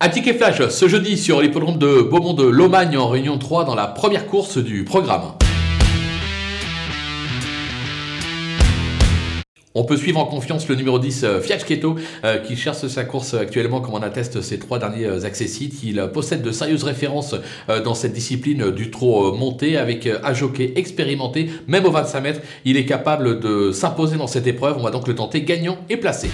Un ticket flash ce jeudi sur l'hippodrome de Beaumont de Lomagne en Réunion 3 dans la première course du programme. On peut suivre en confiance le numéro 10 euh, Fiat Keto euh, qui cherche sa course actuellement comme on atteste ses trois derniers accessites. Il possède de sérieuses références euh, dans cette discipline du trot monté avec un jockey expérimenté, même au 25 mètres. Il est capable de s'imposer dans cette épreuve. On va donc le tenter gagnant et placé.